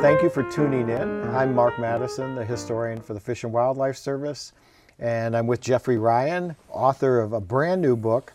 Thank you for tuning in. I'm Mark Madison, the historian for the Fish and Wildlife Service, and I'm with Jeffrey Ryan, author of a brand new book,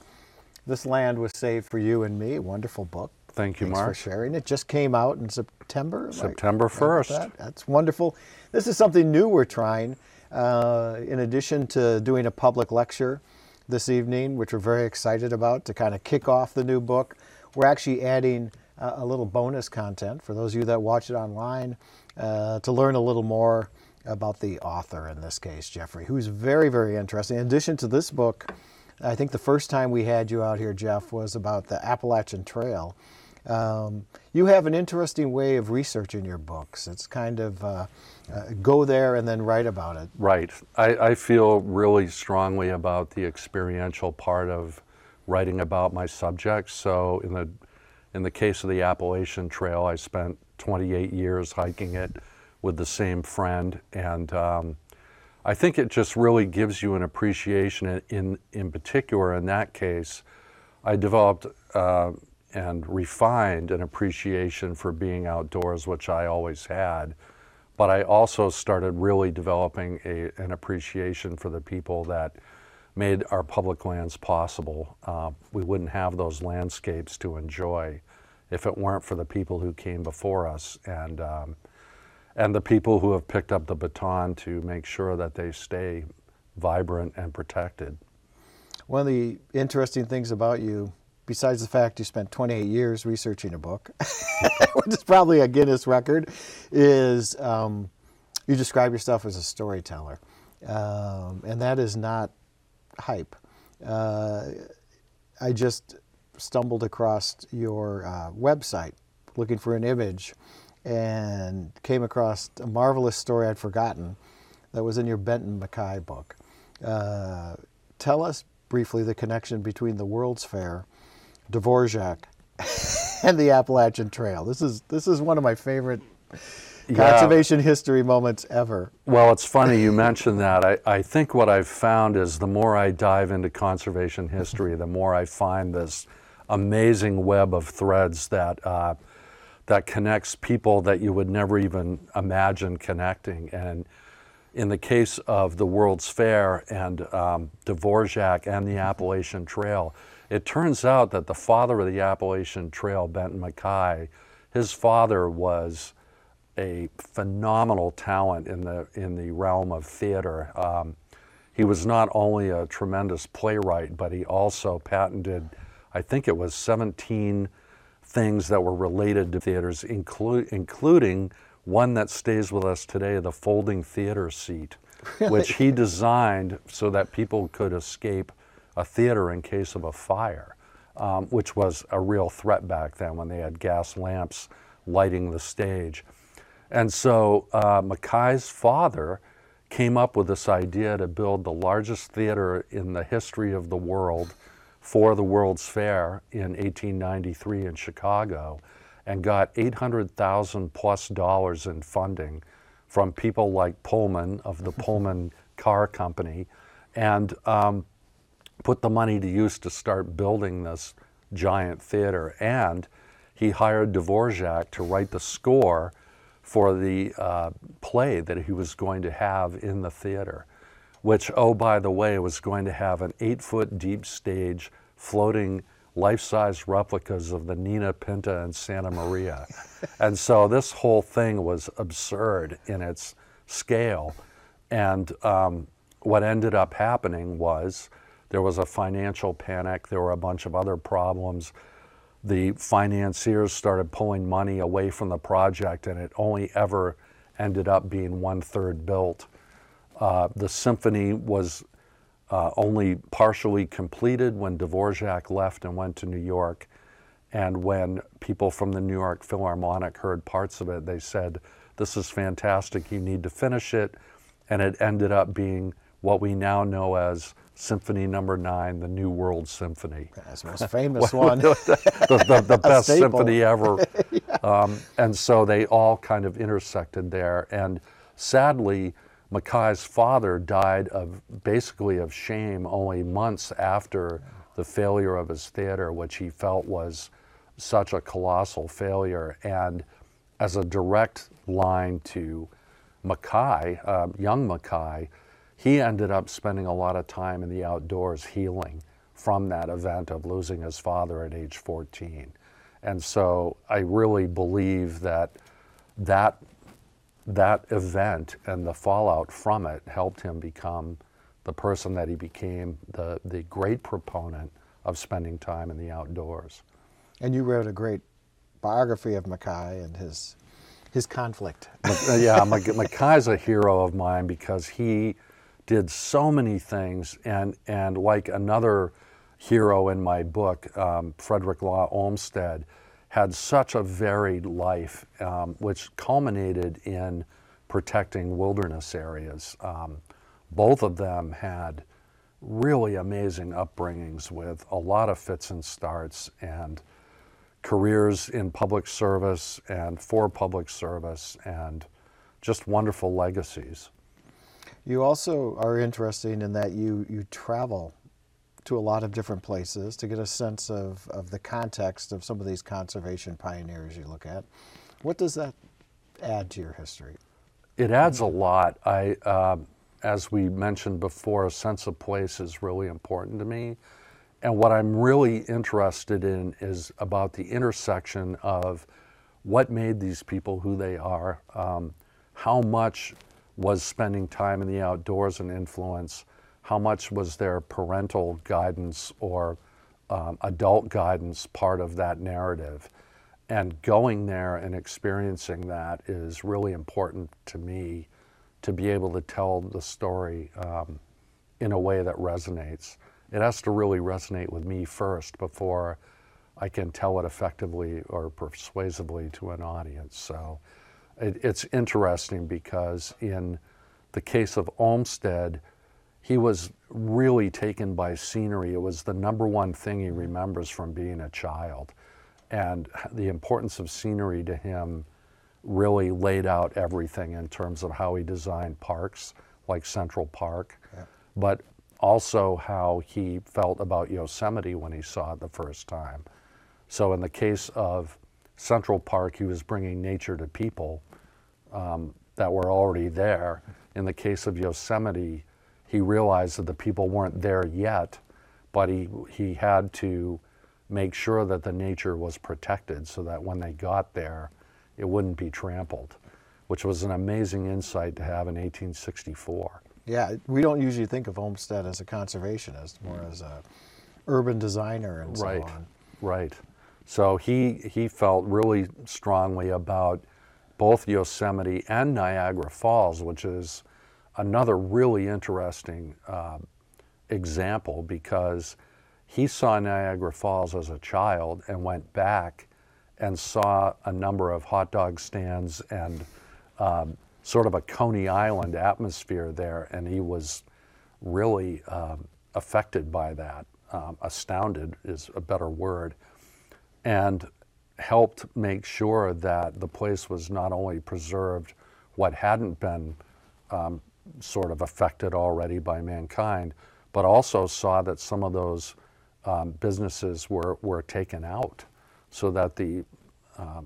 This Land Was Saved for You and Me. Wonderful book. Thank you, Thanks Mark. for sharing. It just came out in September. September Right 1st. that? That's wonderful. This is something new we're trying. Uh, in addition to doing a public lecture this evening, which we're very excited about to kind of kick off the new book, we're actually adding uh, a little bonus content for those of you that watch it online uh, to learn a little more about the author in this case, Jeffrey, who's very, very interesting. In addition to this book, I think the first time we had you out here, Jeff, was about the Appalachian Trail. Um, you have an interesting way of researching your books. It's kind of uh, uh, go there and then write about it. Right. I, I feel really strongly about the experiential part of writing about my subjects. So in the in the case of the Appalachian Trail, I spent 28 years hiking it with the same friend, and um, I think it just really gives you an appreciation. In in, particular, in that case, I developed uh, and refined an appreciation for being outdoors, which I always had. But I also started really developing a, an appreciation for the people that made our public lands possible. Uh, we wouldn't have those landscapes to enjoy if it weren't for the people who came before us and um, and the people who have picked up the baton to make sure that they stay vibrant and protected. One of the interesting things about you, besides the fact you spent 28 years researching a book, which is probably a Guinness record, is um, you describe yourself as a storyteller. Um, and that is not hype. Uh, I just stumbled across your uh, website looking for an image and came across a marvelous story I'd forgotten that was in your Benton MacKaye book. Uh, tell us briefly the connection between the World's Fair, Dvorak, and the Appalachian Trail. This is this is one of my favorite Yeah. conservation history moments ever. Well, it's funny you mentioned that. I, I think what I've found is the more I dive into conservation history, the more I find this amazing web of threads that uh, that connects people that you would never even imagine connecting. And in the case of the World's Fair and um, Dvorak and the Appalachian Trail, it turns out that the father of the Appalachian Trail, Benton MacKaye, his father was a phenomenal talent in the in the realm of theater. Um, he was not only a tremendous playwright, but he also patented, I think it was 17 things that were related to theaters, inclu- including one that stays with us today, the folding theater seat, which he designed so that people could escape a theater in case of a fire, um, which was a real threat back then when they had gas lamps lighting the stage. And so uh, MacKaye's father came up with this idea to build the largest theater in the history of the world for the World's Fair in 1893 in Chicago and got 800,000 plus dollars in funding from people like Pullman of the Pullman Car Company and um, put the money to use to start building this giant theater. And he hired Dvorak to write the score for the uh, play that he was going to have in the theater, which, oh, by the way, was going to have an eight foot deep stage floating life size replicas of the Nina Pinta and Santa Maria. and so this whole thing was absurd in its scale. And um, what ended up happening was there was a financial panic, there were a bunch of other problems the financiers started pulling money away from the project, and it only ever ended up being one third built. Uh, the symphony was uh, only partially completed when Dvorak left and went to New York. And when people from the New York Philharmonic heard parts of it, they said, This is fantastic, you need to finish it. And it ended up being what we now know as Symphony Number Nine, the New World Symphony That's the most famous one. the, the, the best staple. symphony ever. um, and so they all kind of intersected there. And sadly, MacKaye's father died of basically of shame only months after the failure of his theater, which he felt was such a colossal failure. And as a direct line to MacKaye, uh, young MacKaye, he ended up spending a lot of time in the outdoors healing from that event of losing his father at age 14. And so I really believe that that, that event and the fallout from it helped him become the person that he became, the, the great proponent of spending time in the outdoors. And you wrote a great biography of MacKaye and his his conflict. Yeah, MacKaye's a hero of mine because he did so many things, and and like another hero in my book, um, Frederick Law Olmsted, had such a varied life, um, which culminated in protecting wilderness areas. Um, both of them had really amazing upbringings with a lot of fits and starts and careers in public service and for public service and just wonderful legacies. You also are interesting in that you, you travel to a lot of different places to get a sense of, of the context of some of these conservation pioneers you look at. What does that add to your history? It adds a lot. I, uh, as we mentioned before, a sense of place is really important to me. And what I'm really interested in is about the intersection of what made these people who they are, um, how much was spending time in the outdoors an influence, how much was their parental guidance or um, adult guidance part of that narrative. And going there and experiencing that is really important to me to be able to tell the story um, in a way that resonates it has to really resonate with me first before I can tell it effectively or persuasively to an audience. So it, it's interesting because in the case of Olmsted, he was really taken by scenery. It was the number one thing he remembers from being a child. And the importance of scenery to him really laid out everything in terms of how he designed parks like Central Park, yeah. but also how he felt about Yosemite when he saw it the first time. So, in the case of Central Park, he was bringing nature to people um, that were already there. In the case of Yosemite, he realized that the people weren't there yet, but he, he had to make sure that the nature was protected so that when they got there, it wouldn't be trampled, which was an amazing insight to have in 1864. Yeah, we don't usually think of Olmsted as a conservationist, more as a urban designer and right, so on. Right. So he he felt really strongly about both Yosemite and Niagara Falls, which is another really interesting uh, example because he saw Niagara Falls as a child and went back and saw a number of hot dog stands and um, sort of a Coney Island atmosphere there, and he was really um, affected by that. Um, astounded is a better word, and helped make sure that the place was not only preserved what hadn't been um, sort of affected already by mankind, but also saw that some of those um, businesses were, were taken out so that the, um,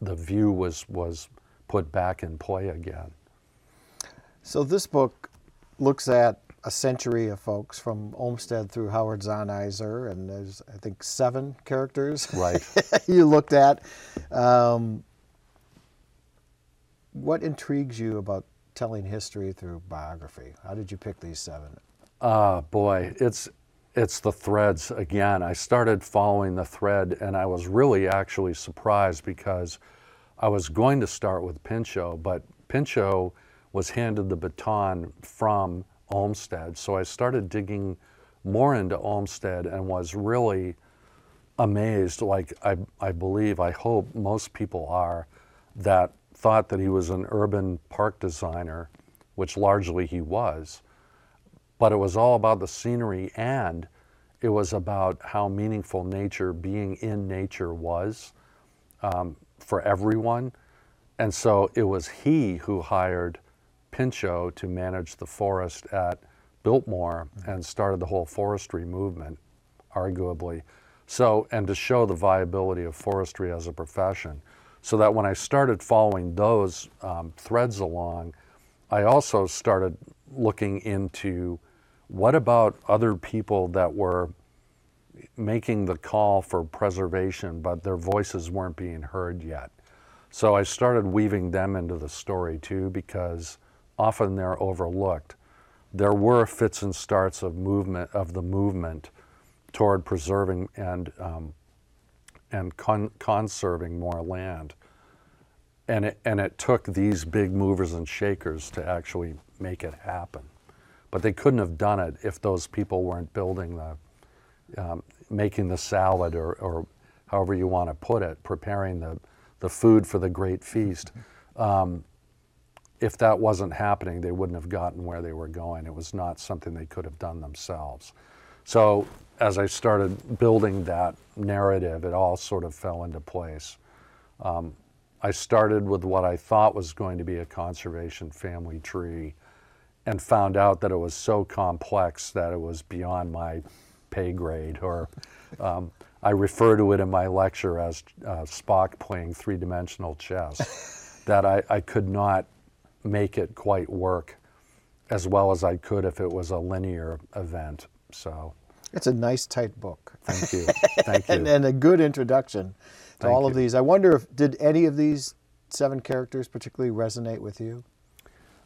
the view was, was put back in play again. So this book looks at a century of folks from Olmsted through Howard Zahniser, and there's I think seven characters. Right. you looked at. Um, what intrigues you about telling history through biography? How did you pick these seven? Ah, uh, boy, it's it's the threads again. I started following the thread, and I was really actually surprised because I was going to start with Pinchot, but Pinchot was handed the baton from Olmsted. So I started digging more into Olmsted and was really amazed, like I, I believe, I hope most people are, that thought that he was an urban park designer, which largely he was. But it was all about the scenery and it was about how meaningful nature, being in nature, was. Um, for everyone. And so it was he who hired Pinchot to manage the forest at Biltmore and started the whole forestry movement, arguably. So, and to show the viability of forestry as a profession. So that when I started following those um, threads along, I also started looking into what about other people that were making the call for preservation, but their voices weren't being heard yet. So I started weaving them into the story too, because often they're overlooked. There were fits and starts of movement of the movement toward preserving and um, and con- conserving more land, and it and it took these big movers and shakers to actually make it happen. But they couldn't have done it if those people weren't building the, um, making the salad or, or however you want to put it, preparing the, the food for the great feast. Um, if that wasn't happening, they wouldn't have gotten where they were going. It was not something they could have done themselves. So as I started building that narrative, it all sort of fell into place. Um, I started with what I thought was going to be a conservation family tree and found out that it was so complex that it was beyond my pay grade. Or um, I refer to it in my lecture as uh, Spock playing three dimensional chess, that I, I could not make it quite work as well as I could if it was a linear event. So. It's a nice, tight book. Thank you. Thank you. and, and, a good introduction to Thank all of you. these. I wonder if did any of these seven characters particularly resonate with you?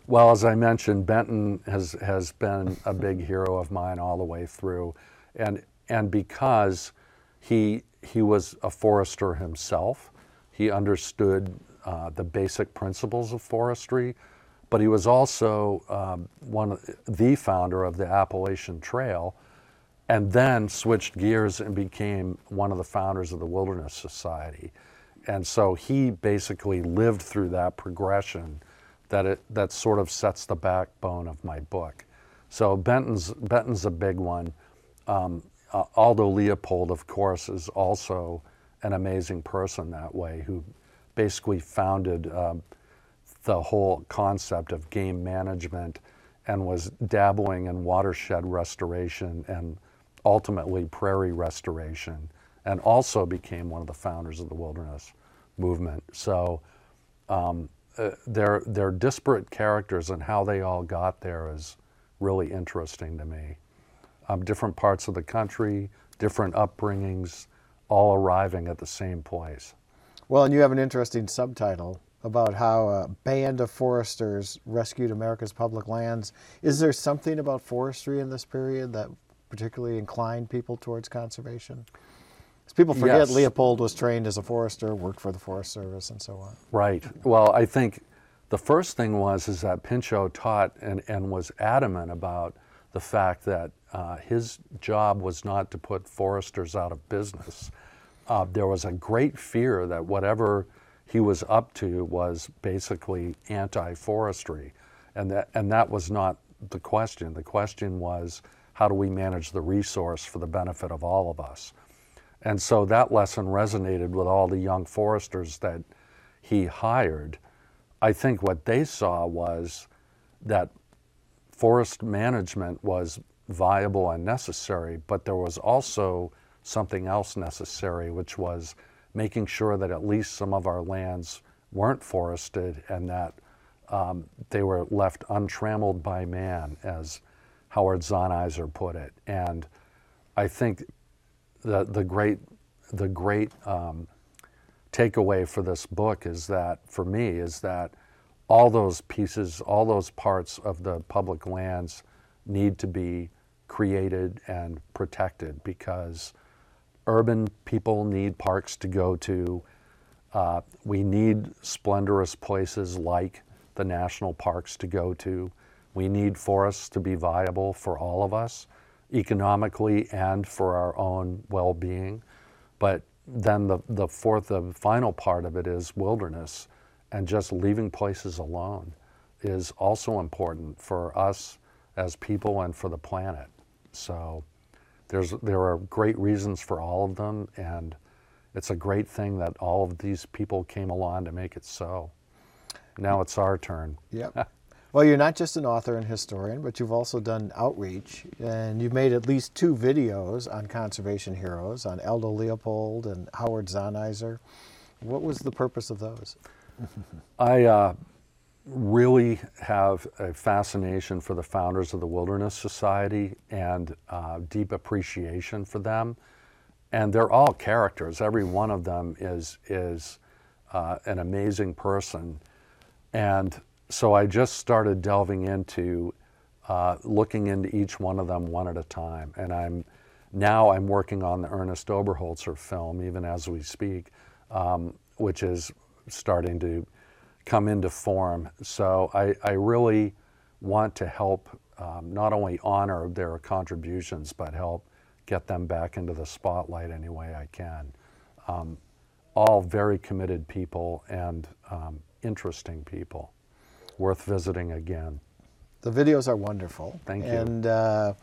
Well, as I mentioned, Benton has, has been a big hero of mine all the way through. And, and because he, he was a forester himself, he understood uh, the basic principles of forestry, but he was also um, one of the founder of the Appalachian Trail, and then switched gears and became one of the founders of the Wilderness Society. And so he basically lived through that progression that it that sort of sets the backbone of my book. So Benton's Benton's a big one. Um, uh, Aldo Leopold, of course, is also an amazing person that way, who basically founded um, the whole concept of game management and was dabbling in watershed restoration and ultimately prairie restoration, and also became one of the founders of the wilderness movement. So. Um, uh, they're, they're disparate characters and how they all got there is really interesting to me. Um, different parts of the country, different upbringings, all arriving at the same place. Well, and you have an interesting subtitle about how a band of foresters rescued America's public lands. Is there something about forestry in this period that particularly inclined people towards conservation? Because people forget Yes. Leopold was trained as a forester, worked for the Forest Service, and so on. Right. Well, I think the first thing was is that Pinchot taught and, and was adamant about the fact that uh, his job was not to put foresters out of business. Uh, there was a great fear that whatever he was up to was basically anti-forestry, and that and that was not the question. The question was how do we manage the resource for the benefit of all of us. And so that lesson resonated with all the young foresters that he hired. I think what they saw was that forest management was viable and necessary, but there was also something else necessary, which was making sure that at least some of our lands weren't forested and that um, they were left untrammeled by man, as Howard Zahniser put it. And I think the, the great, the great um, takeaway for this book is that, for me, is that all those pieces, all those parts of the public lands need to be created and protected because urban people need parks to go to. Uh, we need splendorous places like the national parks to go to. We need forests to be viable for all of us, economically and for our own well being. But then the, the fourth, the final part of it is wilderness, and just leaving places alone is also important for us as people and for the planet. So there's, there are great reasons for all of them, and it's a great thing that all of these people came along to make it so. Now it's our turn. Yep. well, you're not just an author and historian, but you've also done outreach, and you've made at least two videos on conservation heroes, on Aldo Leopold and Howard Zahniser. What was the purpose of those? I uh, really have a fascination for the founders of the Wilderness Society and uh, deep appreciation for them. And they're all characters. Every one of them is is uh, an amazing person. And so I just started delving into uh, looking into each one of them one at a time. And I'm now I'm working on the Ernest Oberholzer film, even as we speak, um, which is starting to come into form. So I, I really want to help um, not only honor their contributions, but help get them back into the spotlight any way I can. Um, all very committed people and um, interesting people, worth visiting again. The videos are wonderful. Thank you. And uh,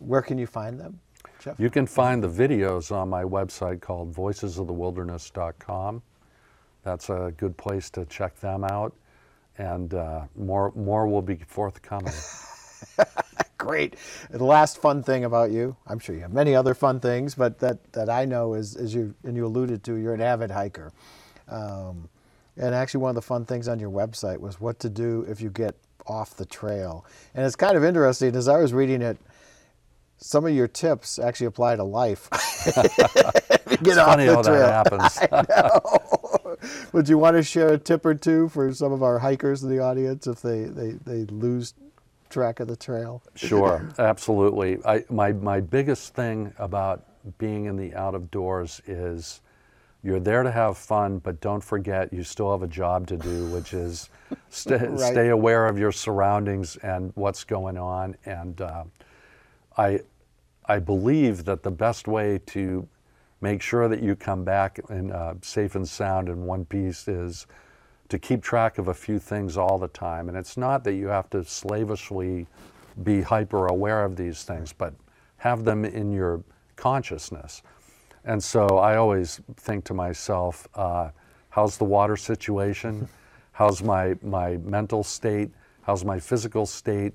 where can you find them, Jeff? You can find the videos on my website called voicesofthewilderness.com. That's a good place to check them out, and uh, more more will be forthcoming. Great. The last fun thing about you, I'm sure you have many other fun things, but that, that I know is, as you and you alluded to, you're an avid hiker. Um, and actually, one of the fun things on your website was what to do if you get off the trail. And it's kind of interesting as I was reading it. Some of your tips actually apply to life. get it's funny how that happens. Would you want to share a tip or two for some of our hikers in the audience if they, they, they lose track of the trail? Sure, absolutely. I, my, my biggest thing about being in the out of doors is you're there to have fun, but don't forget you still have a job to do, which is st- right. stay aware of your surroundings and what's going on. And uh, I, I believe that the best way to make sure that you come back in uh, safe and sound in one piece is to keep track of a few things all the time. And it's not that you have to slavishly be hyper aware of these things, but have them in your consciousness. And so I always think to myself, uh, how's the water situation? How's my, my mental state? How's my physical state?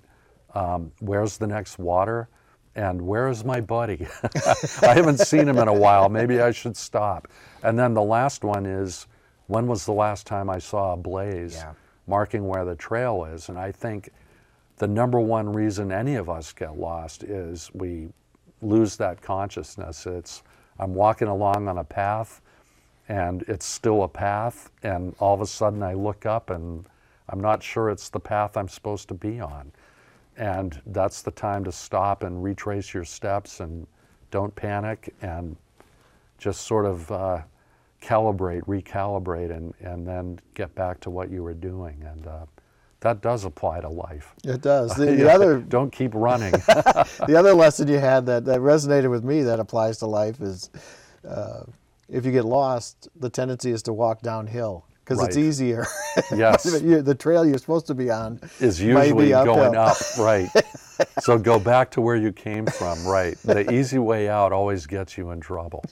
Um, where's the next water? And where is my buddy? I haven't seen him in a while. Maybe I should stop. And then the last one is when was the last time I saw a blaze yeah. marking where the trail is? And I think the number one reason any of us get lost is we lose that consciousness. It's I'm walking along on a path and it's still a path, and all of a sudden I look up and I'm not sure it's the path I'm supposed to be on. And that's the time to stop and retrace your steps and don't panic and just sort of uh, calibrate, recalibrate, and, and then get back to what you were doing. And uh, that does apply to life. It does. The, the other don't keep running. the other lesson you had that, that resonated with me that applies to life is uh, if you get lost, the tendency is to walk downhill because right. it's easier. Yes. the trail you're supposed to be on is usually going up. Right. so go back to where you came from. Right. The easy way out always gets you in trouble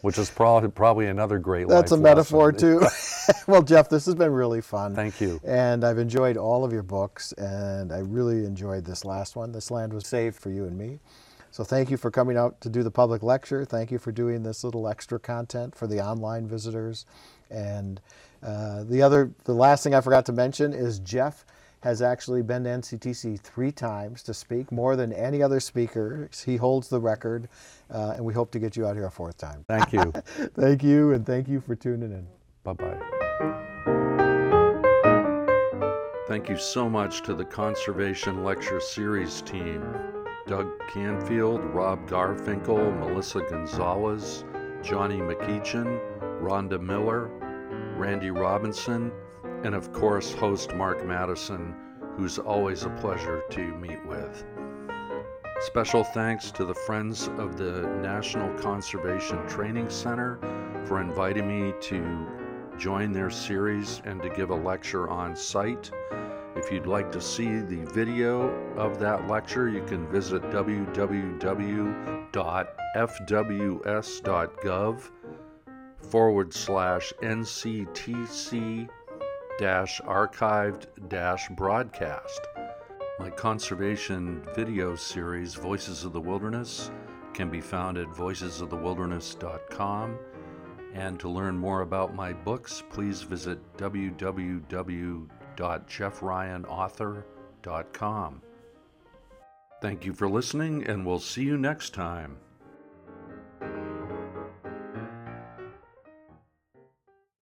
which is probably probably another great. That's a metaphor too. well, Jeff, this has been really fun. Thank you. And I've enjoyed all of your books, and I really enjoyed this last one. This land was saved for you and me. So thank you for coming out to do the public lecture. Thank you for doing this little extra content for the online visitors. And uh, the other, the last thing I forgot to mention is Jeff has actually been to NCTC three times to speak, more than any other speaker. He holds the record, uh, and we hope to get you out here a fourth time. Thank you. thank you, and thank you for tuning in. Bye bye. Thank you so much to the Conservation Lecture Series team Doug Canfield, Rob Garfinkel, Melissa Gonzalez, Johnny McEachin, Rhonda Miller, Randy Robinson, and of course, host Mark Madison, who's always a pleasure to meet with. Special thanks to the Friends of the National Conservation Training Center for inviting me to join their series and to give a lecture on site. If you'd like to see the video of that lecture, you can visit www.fws.gov forward slash NCTC dash archived dash broadcast. My conservation video series, Voices of the Wilderness, can be found at voicesofthewilderness.com. And to learn more about my books, please visit www.jeffryanauthor.com. Thank you for listening, and we'll see you next time.